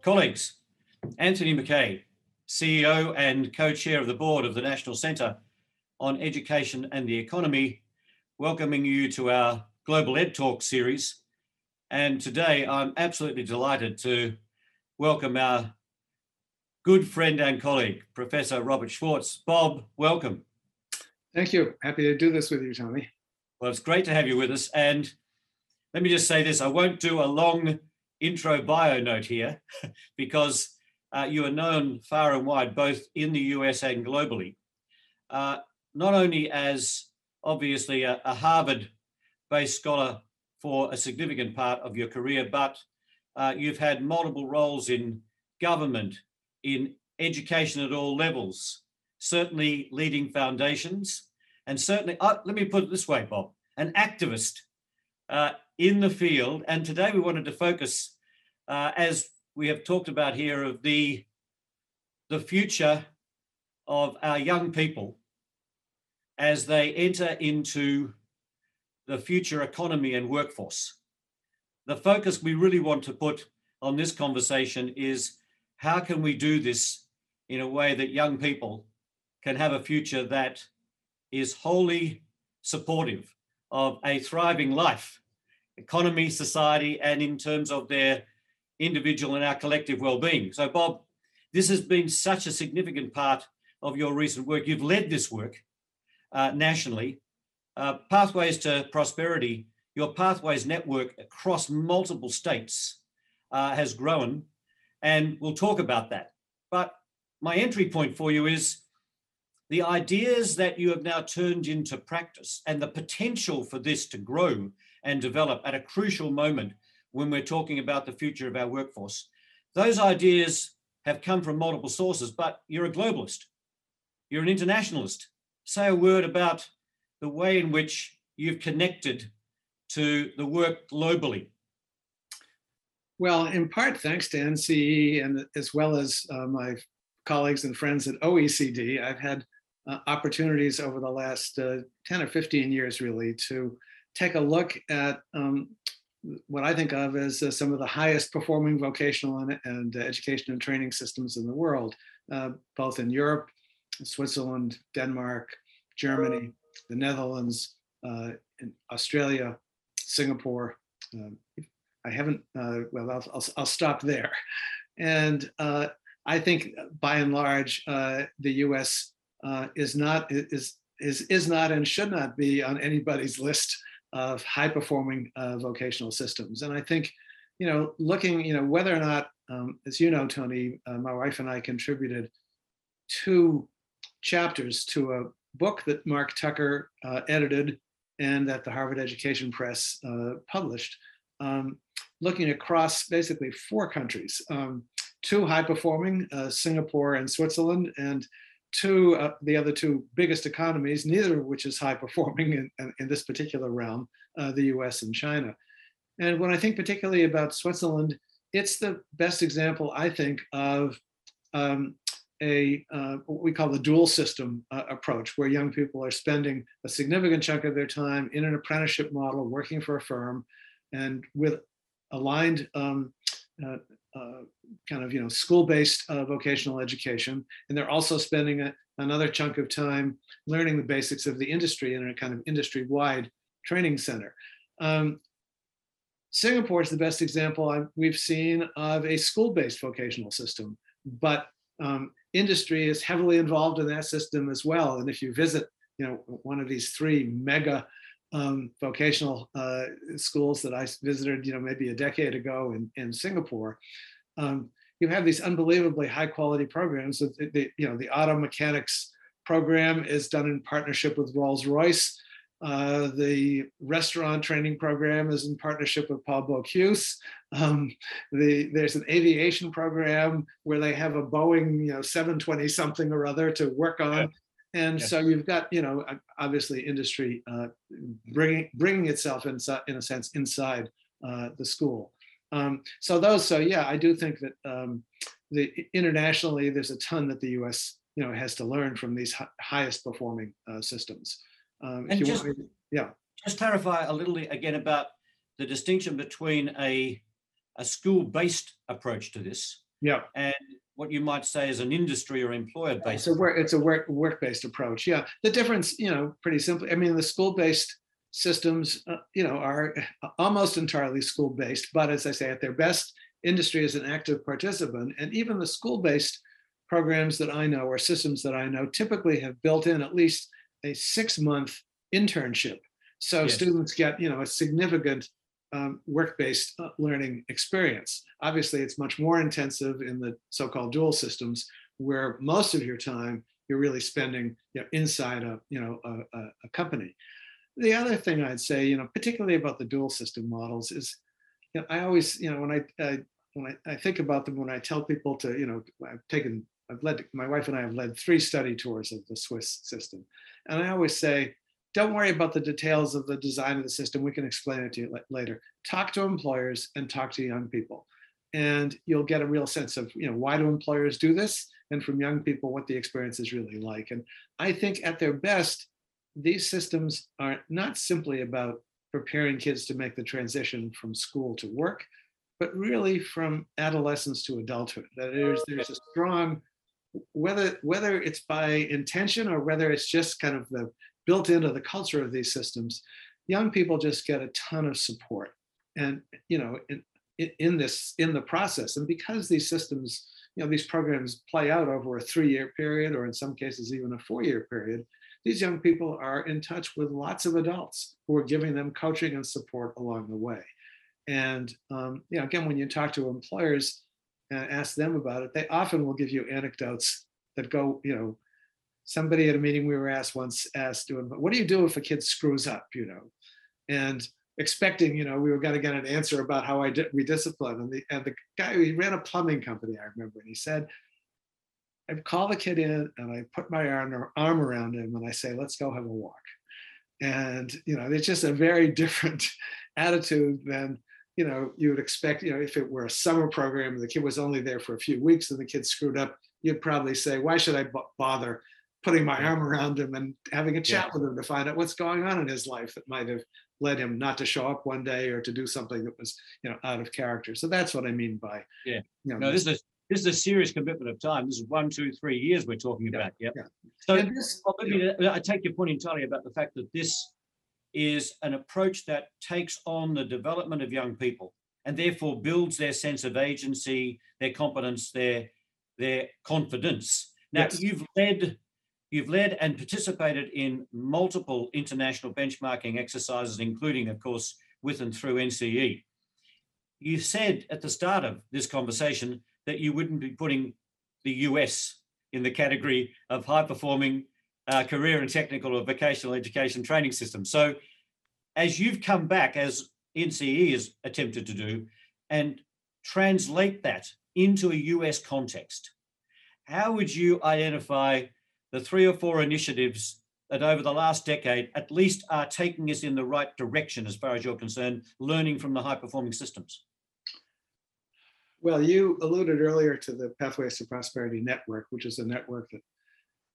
Colleagues, Anthony McKay, CEO and co-chair of the board of the National Centre on Education and the Economy, welcoming you to our Global Ed Talk series. And today I'm absolutely delighted to welcome our good friend and colleague, Professor Robert Schwartz. Bob, welcome. Thank you. Happy to do this with you, Tony. Well, it's great to have you with us. And let me just say this, I won't do a long intro bio note here because uh, you are known far and wide, both in the US and globally, uh, not only as obviously a, a Harvard-based scholar for a significant part of your career, but uh, you've had multiple roles in government, in education at all levels, certainly leading foundations, and certainly, uh, let me put it this way, Bob, an activist. Uh, in the field. And today we wanted to focus, uh, as we have talked about here, of the, the future of our young people as they enter into the future economy and workforce. The focus we really want to put on this conversation is how can we do this in a way that young people can have a future that is wholly supportive of a thriving life, economy, society, and in terms of their individual and our collective well-being. So Bob, this has been such a significant part of your recent work. You've led this work uh, nationally. Uh, Pathways to Prosperity, your Pathways network across multiple states uh, has grown, and we'll talk about that. But my entry point for you is the ideas that you have now turned into practice and the potential for this to grow and develop at a crucial moment when we're talking about the future of our workforce. Those ideas have come from multiple sources, but you're a globalist, you're an internationalist. Say a word about the way in which you've connected to the work globally. Well, in part thanks to NCE and as well as uh, my colleagues and friends at OECD, I've had uh, opportunities over the last uh, 10 or 15 years really to take a look at um, what I think of as uh, some of the highest performing vocational and, and education and training systems in the world, uh, both in Europe, Switzerland, Denmark, Germany, the Netherlands, uh, Australia, Singapore. Um, I haven't, uh, well, I'll, I'll, I'll, stop there. And I think by and large, the US uh, is not is is is not and should not be on anybody's list of high performing uh, vocational systems. And I think, you know, looking, you know, whether or not, um, as you know, Tony, uh, my wife and I contributed two chapters to a book that Mark Tucker uh, edited and that the Harvard Education Press uh, published, um, looking across basically four countries, um, two high performing, uh, Singapore and Switzerland, and two, uh, the other two biggest economies, neither of which is high performing in, in, in this particular realm, uh, the US and China. And when I think particularly about Switzerland, it's the best example, I think, of um, a uh, what we call the dual system uh, approach, where young people are spending a significant chunk of their time in an apprenticeship model, working for a firm, and with aligned um, uh, uh, kind of you know school-based uh, vocational education, and they're also spending a, another chunk of time learning the basics of the industry in a kind of industry-wide training center. Um, Singapore is the best example I've, we've seen of a school-based vocational system, but um, industry is heavily involved in that system as well. And if you visit, you know, one of these three mega um, vocational uh, schools that I visited, you know, maybe a decade ago in, in Singapore, um, you have these unbelievably high quality programs. The, the, you know, the auto mechanics program is done in partnership with Rolls-Royce. Uh, the restaurant training program is in partnership with Paul Bocuse. Um, the, there's an aviation program where they have a Boeing, you know, 720 something or other to work on. And yes. so you've got, you know, obviously industry uh, bringing bringing itself inside, in a sense, inside uh, the school. Um, so those, so yeah, I do think that um, the internationally, there's a ton that the U.S. you know has to learn from these highest performing uh, systems. Um, and just, me, yeah, just clarify a little again about the distinction between a a school-based approach to this Yeah. and what you might say is an industry or employer based. It's a work, it's a work, work-based approach. Yeah. The difference, you know, pretty simply, I mean, the school-based systems, uh, you know, are almost entirely school-based, but as I say, at their best, industry is an active participant. And even the school-based programs that I know or systems that I know typically have built in at least a six-month internship. So Yes. students get, you know, a significant um, work-based uh, learning experience. Obviously, it's much more intensive in the so-called dual systems, where most of your time you're really spending you know, inside a you know a, a, company. The other thing I'd say, you know, particularly about the dual system models, is you know, I always, you know, when I, I when I, I think about them, when I tell people to, you know, I've taken, I've led, my wife and I have led three study tours of the Swiss system, and I always say, don't worry about the details of the design of the system. We can explain it to you la- later. Talk to employers and talk to young people, and you'll get a real sense of, you know, why do employers do this, and from young people what the experience is really like. And I think at their best, these systems are not simply about preparing kids to make the transition from school to work, but really from adolescence to adulthood. That there's there's a strong whether whether it's by intention or whether it's just kind of the built into the culture of these systems, young people just get a ton of support. And you know, in, in- this in the process, and because these systems, you know, these programs play out over a three-year period, or in some cases even a four-year period, these young people are in touch with lots of adults who are giving them coaching and support along the way. And um, you know, again, when you talk to employers and ask them about it, they often will give you anecdotes that go, you know, somebody at a meeting we were asked once asked, "What do you do if a kid screws up?" You know, and expecting, you know, we were going to get an answer about how I did we discipline. And the and the guy he ran a plumbing company, I remember, and he said, I call the kid in and I put my arm, arm around him and I say, let's go have a walk. And, you know, it's just a very different attitude than, you know, you would expect, you know, if it were a summer program and the kid was only there for a few weeks and the kid screwed up, you'd probably say, why should I bother putting my arm around him and having a chat with him to find out what's going on in his life that might have led him not to show up one day or to do something that was, you know, out of character. So that's what I mean by, Yeah. you know, No, this is, this is a serious commitment of time. This is one, two, three years we're talking Yeah, about. Yep. yeah. So this- Well, I take your point entirely about the fact that this is an approach that takes on the development of young people and therefore builds their sense of agency, their competence, their their confidence. Now Yes. you've led you've led and participated in multiple international benchmarking exercises, including, of course, with and through NCE. You said at the start of this conversation that you wouldn't be putting the US in the category of high performing uh, career and technical or vocational education training system. So, as you've come back, as NCE has attempted to do, and translate that into a US context, how would you identify the three or four initiatives that over the last decade at least are taking us in the right direction as far as you're concerned, learning from the high performing systems? Well, you alluded earlier to the Pathways to Prosperity Network, which is a network that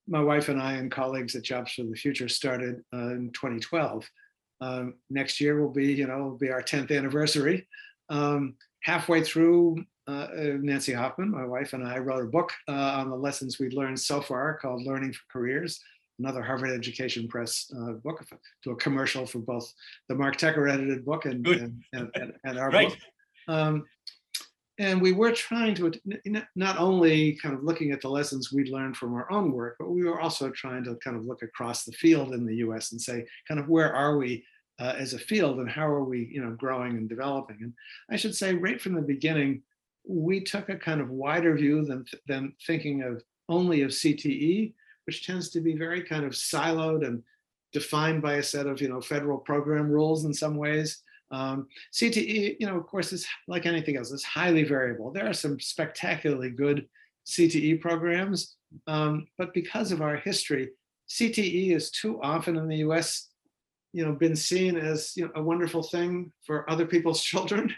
my wife and I and colleagues at Jobs for the Future started uh, in 2012. Um, next year will be, you know, will be our 10th anniversary. Um, halfway through, uh, uh, Nancy Hoffman, my wife and I wrote a book uh, on the lessons we've learned so far called Learning for Careers, another Harvard Education Press uh, book, to a commercial for both the Mark Tucker edited book and, and, and, and- our Great. book. Um, and we were trying to not only kind of looking at the lessons we'd learned from our own work, but we were also trying to kind of look across the field in the U.S. and say, kind of where are we uh, as a field, and how are we, you know, growing and developing? And I should say, right from the beginning, we took a kind of wider view than than thinking of only of CTE, which tends to be very kind of siloed and defined by a set of you know federal program rules in some ways. Um, CTE, you know, of course, is like anything else, it's highly variable. There are some spectacularly good CTE programs, um, but because of our history, CTE is too often in the US, you know, been seen as you know a wonderful thing for other people's children,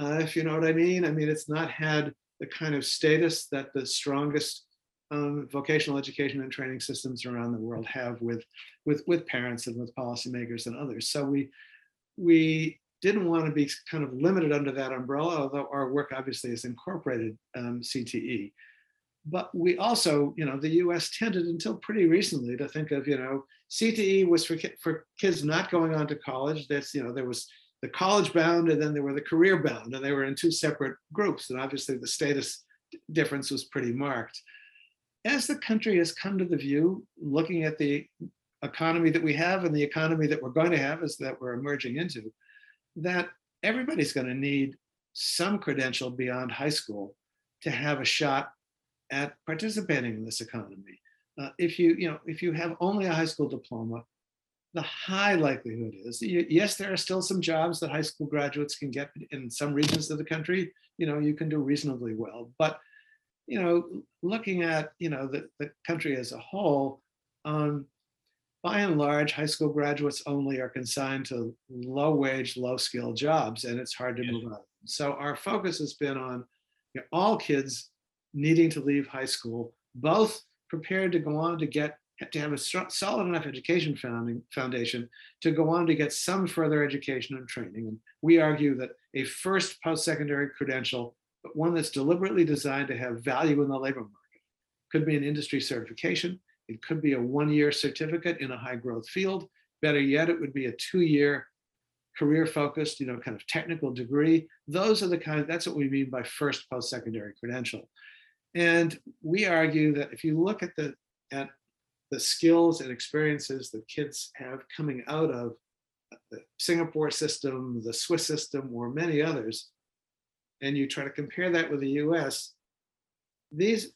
uh, if you know what I mean. I mean, it's not had the kind of status that the strongest um, vocational education and training systems around the world have with with with parents and with policymakers and others. So we we didn't want to be kind of limited under that umbrella, although our work obviously has incorporated um, CTE. But we also, you know, the US tended until pretty recently to think of, you know, CTE was for, for kids not going on to college. That's, you know, there was the college bound and then there were the career bound, and they were in two separate groups. And obviously the status difference was pretty marked. As the country has come to the view, looking at the economy that we have and the economy that we're going to have is that we're emerging into, that everybody's going to need some credential beyond high school to have a shot at participating in this economy. Uh, if you, you know, if you have only a high school diploma, the high likelihood is yes, there are still some jobs that high school graduates can get in some regions of the country. You know, you can do reasonably well, but you know, looking at you know the, the country as a whole, um, by and large, high school graduates only are consigned to low wage, low skill jobs, and it's hard to yes. move on. So our focus has been on you know, all kids needing to leave high school, both prepared to go on to get to have a solid enough education founding, foundation to go on to get some further education and training. And we argue that a first post-secondary credential, but one that's deliberately designed to have value in the labor market, could be an industry certification, it could be a one-year certificate in a high growth field. Better yet, it would be a two-year career focused, you know, kind of technical degree. Those are the kind, that's what we mean by first post-secondary credential. And we argue that if you look at the at the skills and experiences that kids have coming out of the Singapore system, the Swiss system, or many others, and you try to compare that with the US, these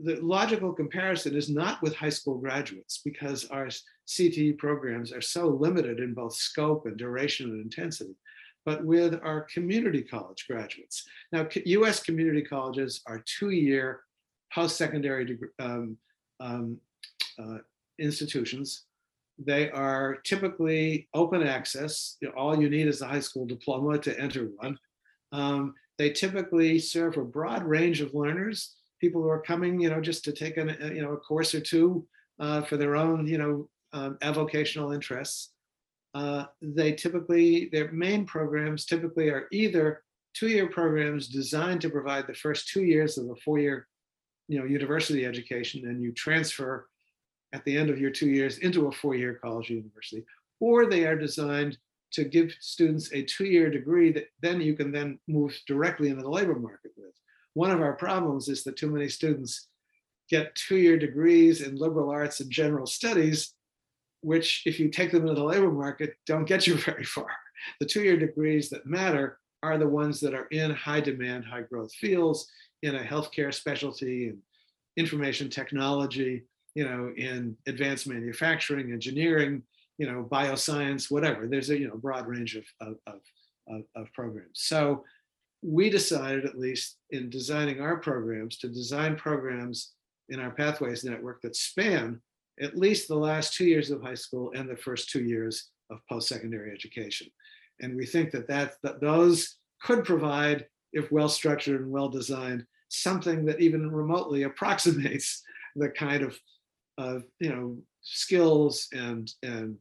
the logical comparison is not with high school graduates because our CTE programs are so limited in both scope and duration and intensity, but with our community college graduates. Now, US community colleges are two-year post-secondary um, um, uh, institutions. They are typically open access. You know, all you need is a high school diploma to enter one. Um, they typically serve a broad range of learners people who are coming, you know, just to take a, you know, a course or two uh, for their own, you know, um, avocational interests. Uh, they typically, their main programs typically are either two-year programs designed to provide the first two years of a four-year, you know, university education, and you transfer at the end of your two years into a four-year college or university, or they are designed to give students a two-year degree that then you can then move directly into the labor market with. One of our problems is that too many students get two-year degrees in liberal arts and general studies, which if you take them into the labor market, don't get you very far. The two-year degrees that matter are the ones that are in high demand, high growth fields, in a healthcare specialty and information technology, you know, in advanced manufacturing, engineering, you know, bioscience, whatever. There's a you know broad range of, of, of, of programs. So we decided, at least in designing our programs, to design programs in our Pathways Network that span at least the last two years of high school and the first two years of post-secondary education. And we think that, that, that those could provide, if well structured and well designed, something that even remotely approximates the kind of, of you know, skills and, and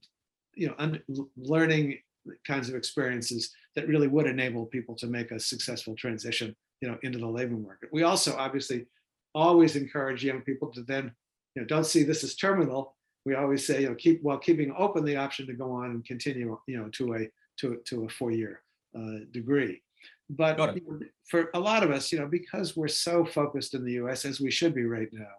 you know, learning kinds of experiences that really would enable people to make a successful transition, you know, into the labor market. We also obviously always encourage young people to then, you know, don't see this as terminal. We always say, you know, keep while keeping open the option to go on and continue, you know, to a to to a four-year uh, degree. But for a lot of us, you know, because we're so focused in the U.S. as we should be right now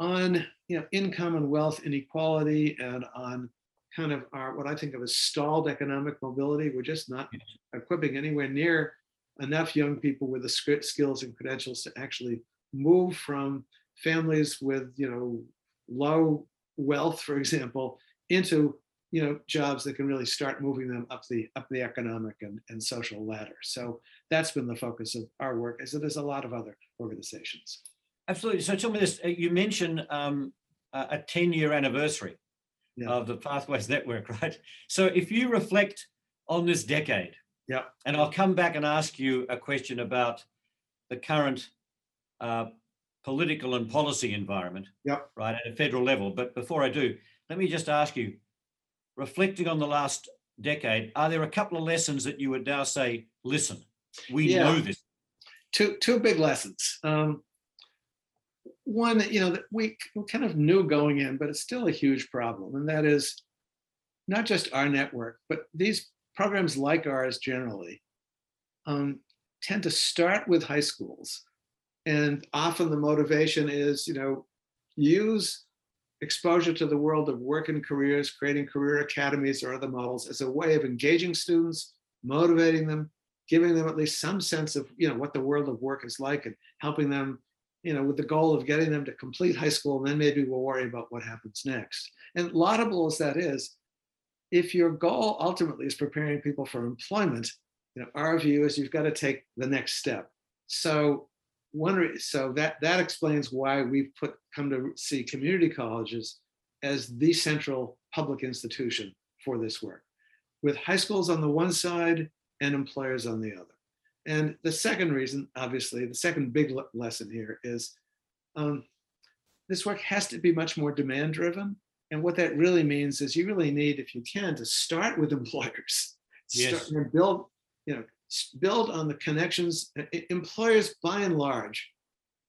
on you know income and wealth inequality and on kind of our what I think of as stalled economic mobility. We're just not equipping anywhere near enough young people with the skills and credentials to actually move from families with you know low wealth, for example, into you know jobs that can really start moving them up the up the economic and, and social ladder. So that's been the focus of our work, as it is a lot of other organizations. Absolutely. So tell me this: uh, you mentioned um, a 10 year anniversary yeah. of the Pathways Network, right? So if you reflect on this decade, yeah, and I'll come back and ask you a question about the current uh, political and policy environment, yeah, right, at a federal level. But before I do, let me just ask you, reflecting on the last decade, are there a couple of lessons that you would now say, listen, we Yeah. know this? two two big lessons. Um, one, you know, that we, we kind of knew going in, but it's still a huge problem, and that is not just our network, but these programs like ours generally um, tend to start with high schools, and often the motivation is, you know, use exposure to the world of work and careers, creating career academies or other models as a way of engaging students, motivating them, giving them at least some sense of you know what the world of work is like and helping them you know with the goal of getting them to complete high school and then maybe we'll worry about what happens next. And laudable as that is if your goal ultimately is preparing people for employment you know our view is you've got to take the next step. So one so that that explains why we've put come to see community colleges as the central public institution for this work with high schools on the one side and employers on the other. And the second reason, obviously, the second big le- lesson here is um, this work has to be much more demand driven. And what that really means is you really need, if you can, to start with employers. Yes. Start and build, you know, build on the connections. E- Employers, by and large,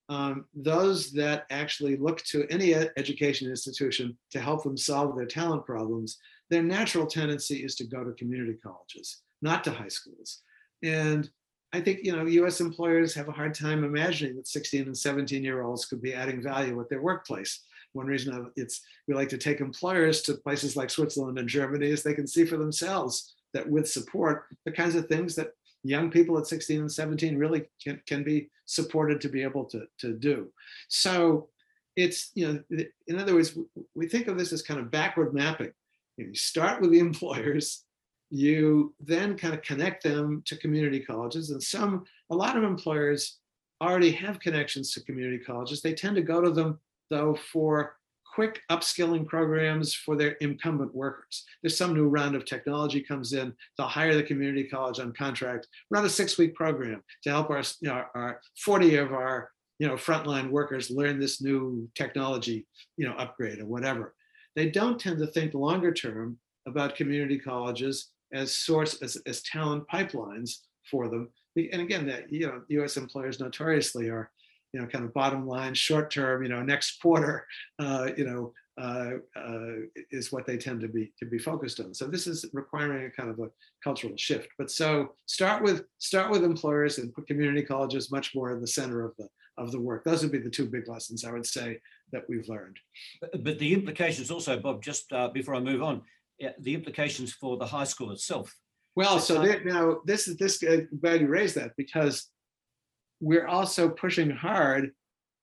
um, those that actually look to any education institution to help them solve their talent problems, their natural tendency is to go to community colleges not to high schools. And I think you know U.S. employers have a hard time imagining that 16 and 17 year olds could be adding value at their workplace. One reason it's we like to take employers to places like Switzerland and Germany is they can see for themselves that with support, the kinds of things that young people at 16 and 17 really can, can be supported to be able to, to do. So it's, you know, in other words, we think of this as kind of backward mapping. You start with the employers, you then kind of connect them to community colleges and some a lot of employers already have connections to community colleges they tend to go to them though for quick upskilling programs for their incumbent workers there's some new round of technology comes in they'll hire the community college on contract run a six week program to help our, you know, our 40 of our you know frontline workers learn this new technology you know upgrade or whatever they don't tend to think longer term about community colleges as source as, as talent pipelines for them. And again, that you know, U.S. employers notoriously are, you know, kind of bottom line, short term, you know, next quarter, uh, you know, uh, uh, is what they tend to be to be focused on. So this is requiring a kind of a cultural shift. But so start with start with employers and put community colleges much more in the center of the of the work. Those would be the two big lessons I would say that we've learned. But- But the implications also, Bob, just uh, before I move on, the implications for the high school itself. Well, So, now this is this uh, glad you raised that because we're also pushing hard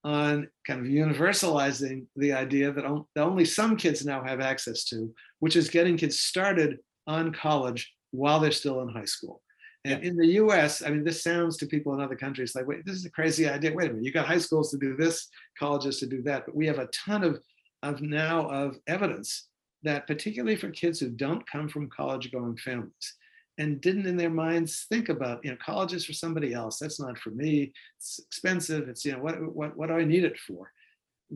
on kind of universalizing the idea that on- that only some kids now have access to, which is getting kids started on college while they're still in high school. And in the US, I mean, this sounds to people in other countries like, wait, this is a crazy idea. Wait a minute, you got high schools to do this, colleges to do that. But we have a ton of, of now of evidence that particularly for kids who don't come from college going families and didn't in their minds think about, you know, college is for somebody else. That's not for me. It's expensive. It's, you know, what, what, what do I need it for?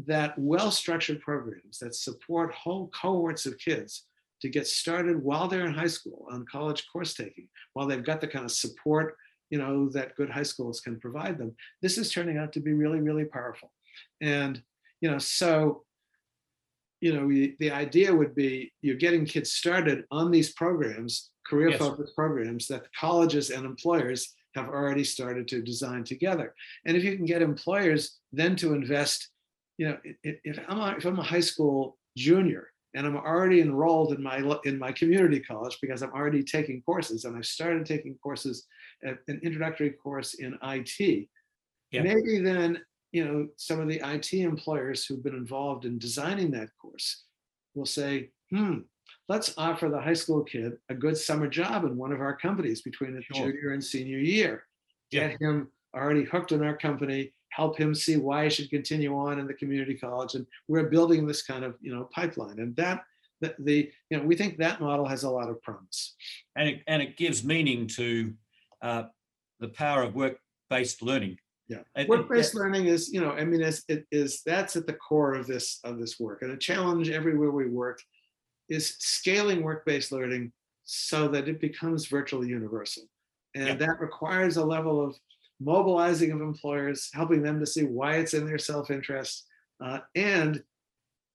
That well-structured programs that support whole cohorts of kids to get started while they're in high school on college course taking, while they've got the kind of support, you know, that good high schools can provide them. This is turning out to be really, really powerful. And, you know, so you know, the idea would be you're getting kids started on these programs, career Yes. focused programs that colleges and employers have already started to design together. And if you can get employers then to invest, you know, if I'm a, if I'm a high school junior and I'm already enrolled in my in my community college because I'm already taking courses and I've started taking courses, at an introductory course in IT. Yeah. Maybe then you know, some of the IT employers who've been involved in designing that course will say, hmm, let's offer the high school kid a good summer job in one of our companies between his Sure. junior and senior year. Yeah. Get him already hooked in our company, help him see why he should continue on in the community college. And we're building this kind of, you know, pipeline. And that, the, the you know, we think that model has a lot of promise. And it, and it gives meaning to uh, the power of work-based learning. Yeah. Work-based learning is, you know, I mean, it's, it is, that's at the core of this, of this work. And a challenge everywhere we work is scaling work-based learning so that it becomes virtually universal. And Yep. that requires a level of mobilizing of employers, helping them to see why it's in their self-interest, uh, and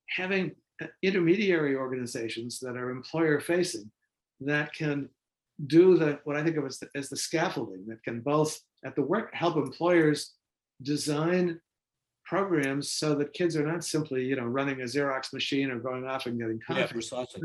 having uh, intermediary organizations that are employer facing that can do the what I think of as the, as the scaffolding that can both at the work help employers design programs so that kids are not simply you know running a Xerox machine or going off and getting coffee, Yeah, precisely.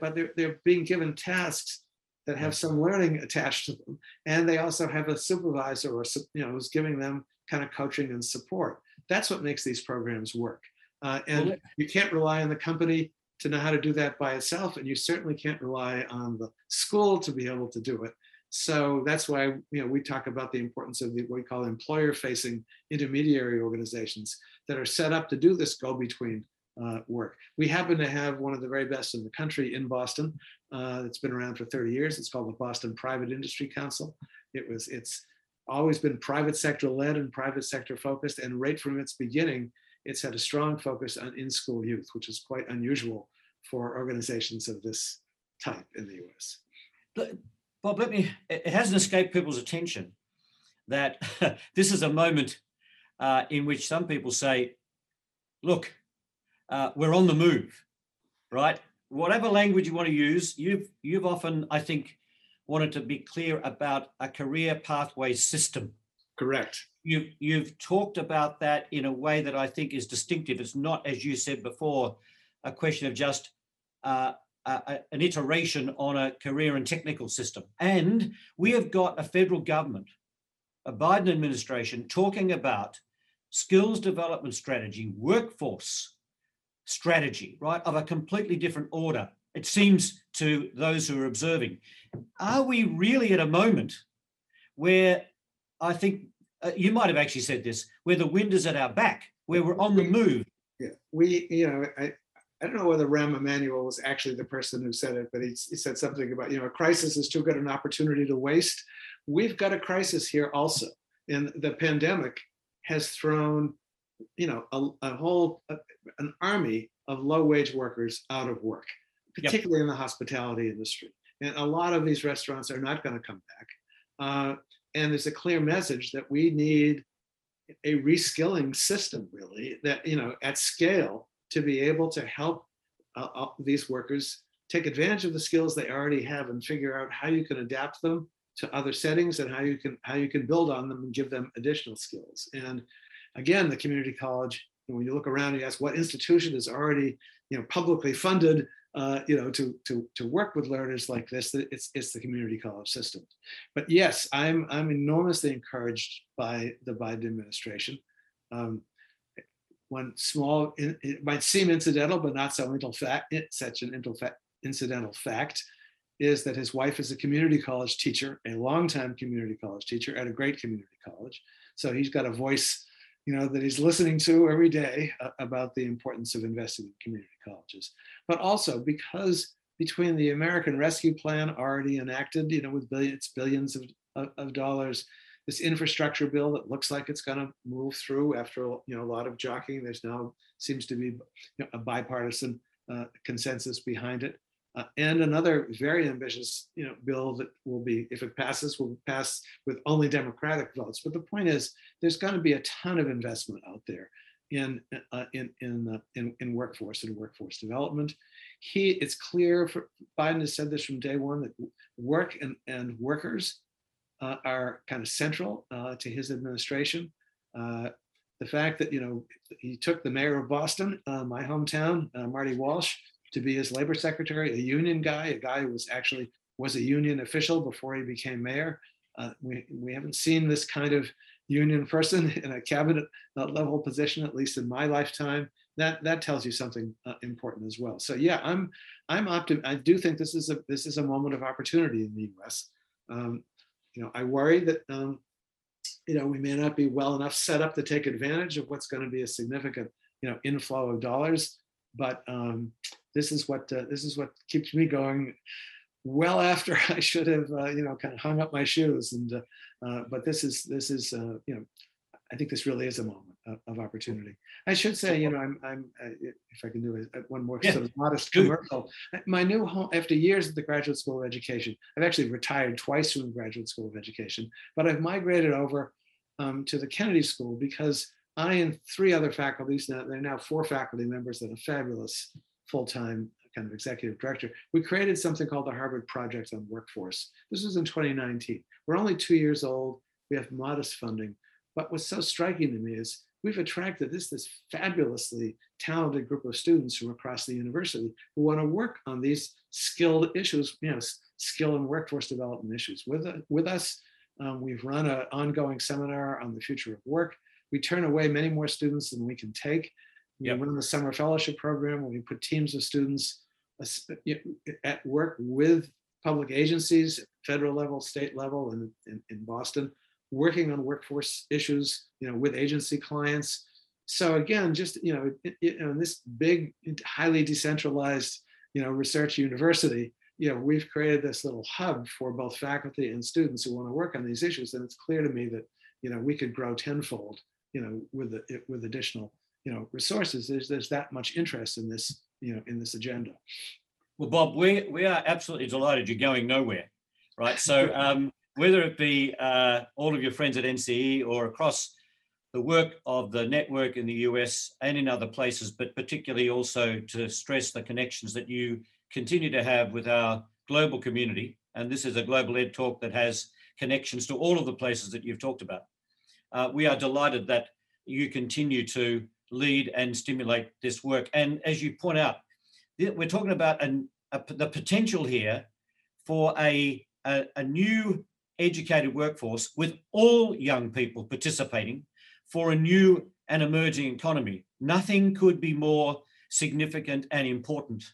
but they're, they're being given tasks that have some learning attached to them. And they also have a supervisor or you know who's giving them kind of coaching and support. That's what makes these programs work. Uh, and Well, you can't rely on the company to know how to do that by itself and you certainly can't rely on the school to be able to do it so that's why you know we talk about the importance of the what we call employer facing intermediary organizations that are set up to do this go between uh, work. We happen to have one of the very best in the country in Boston. Uh, it's been around for 30 years. It's called the Boston Private Industry Council. It was it's always been private sector led and private sector focused, and right from its beginning, it's had a strong focus on in-school youth, which is quite unusual for organizations of this type in the U.S. Bob, let me, it hasn't escaped people's attention that this is a moment uh, in which some people say, look, uh, we're on the move, right? Whatever language you want to use, you've, you've often, I think, wanted to be clear about a career pathway system. Correct. You've, you've talked about that in a way that I think is distinctive. It's not, as you said before, a question of just uh, an iteration on a career and technical system. And we have got a federal government, a Biden administration, talking about skills development strategy, workforce strategy, right, of a completely different order. It seems to those who are observing. Are we really at a moment where I think uh, you might have actually said this, where the wind is at our back, where we're on the move? Yeah, we, you know, I, I don't know whether Rahm Emanuel was actually the person who said it, but he, he said something about, you know, a crisis is too good an opportunity to waste. We've got a crisis here also. And the pandemic has thrown, you know, a, a whole, a- an army of low wage workers out of work, particularly in the hospitality industry. And a lot of these restaurants are not going to come back. Uh, and there's a clear message that we need a reskilling system really that you know at scale to be able to help uh, uh, these workers take advantage of the skills they already have and figure out how you can adapt them to other settings and how you can how you can build on them and give them additional skills. And again the community college when you look around and you ask what institution is already you know publicly funded uh, you know to to to work with learners like this it's it's the community college system. But yes i'm i'm enormously encouraged by the biden administration. Um, one small, it might seem incidental, but not so fact, such an incidental fact, is that his wife is a community college teacher, a longtime community college teacher at a great community college. So he's got a voice, you know, that he's listening to every day uh, about the importance of investing in community colleges. But also because between the American Rescue Plan already enacted, you know, with billions, billions of, of dollars, this infrastructure bill that looks like it's going to move through after you know a lot of jockeying. There's now seems to be you know, a bipartisan uh, consensus behind it, uh, and another very ambitious you know bill that will be, if it passes, will pass with only Democratic votes. But the point is, there's going to be a ton of investment out there in uh, in in, in in workforce and workforce development. He, it's clear for Biden has said this from day one that work and and workers uh, are kind of central uh, to his administration. Uh, the fact that you know he took the mayor of Boston, uh, my hometown, Marty Walsh, to be his labor secretary, a union guy, a guy who was actually was a union official before he became mayor. We we haven't seen this kind of union person in a cabinet level position, at least in my lifetime. That that tells you something uh, important as well. So yeah, I'm I'm optim- I do think this is a this is a moment of opportunity in the U.S. Um, you know, I worry that um, you know we may not be well enough set up to take advantage of what's going to be a significant you know inflow of dollars. But um, this is what uh, this is what keeps me going. Well, after I should have uh, you know kind of hung up my shoes, and uh, uh, but this is this is uh, you know I think this really is a moment of- opportunity. I should say, you know, I'm, I'm, uh, if I can do it, uh, one more Yeah, sort of modest commercial. Uh, My new home, after years at the Graduate School of Education, I've actually retired twice from the Graduate School of Education, but I've migrated over um, to the Kennedy School because I and three other faculties, now there are now four faculty members and a fabulous full-time kind of executive director, we created something called the Harvard Project on Workforce. This was in 2019. We're only two years old. We have modest funding. But what's so striking to me is we've attracted this, this fabulously talented group of students from across the university who want to work on these skilled issues, you know, skill and workforce development issues with, uh, with us. Um, we've run an ongoing seminar on the future of work. We turn away many more students than we can take. We Yep. run the summer fellowship program where we put teams of students know, at work with public agencies, federal level, state level, and in, in Boston, working on workforce issues, you know, with agency clients. So again, just you know, it, it- you know, in this big, highly decentralized, you know, research university, you know, we've created this little hub for both faculty and students who want to work on these issues. And it's clear to me that you know we could grow tenfold, you know, with the, with additional you know resources. There's there's that much interest in this you know in this agenda. Well, Bob, we, we are absolutely delighted you're going nowhere, right? So um, whether it be uh, all of your friends at NCE or across the work of the network in the US and in other places, but particularly also to stress the connections that you continue to have with our global community. And this is a global ed talk that has connections to all of the places that you've talked about. Uh, we are delighted that you continue to lead and stimulate this work. And as you point out, we're talking about an, a, the potential here for a, a, a new educated workforce with all young people participating for a new and emerging economy. Nothing could be more significant and important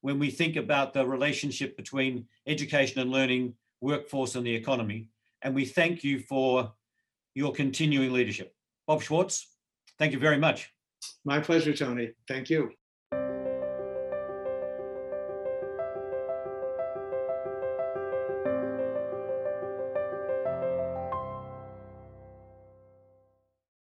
when we think about the relationship between education and learning, workforce, and the economy. And we thank you for your continuing leadership. Bob Schwartz, thank you very much. My pleasure, Tony. Thank you.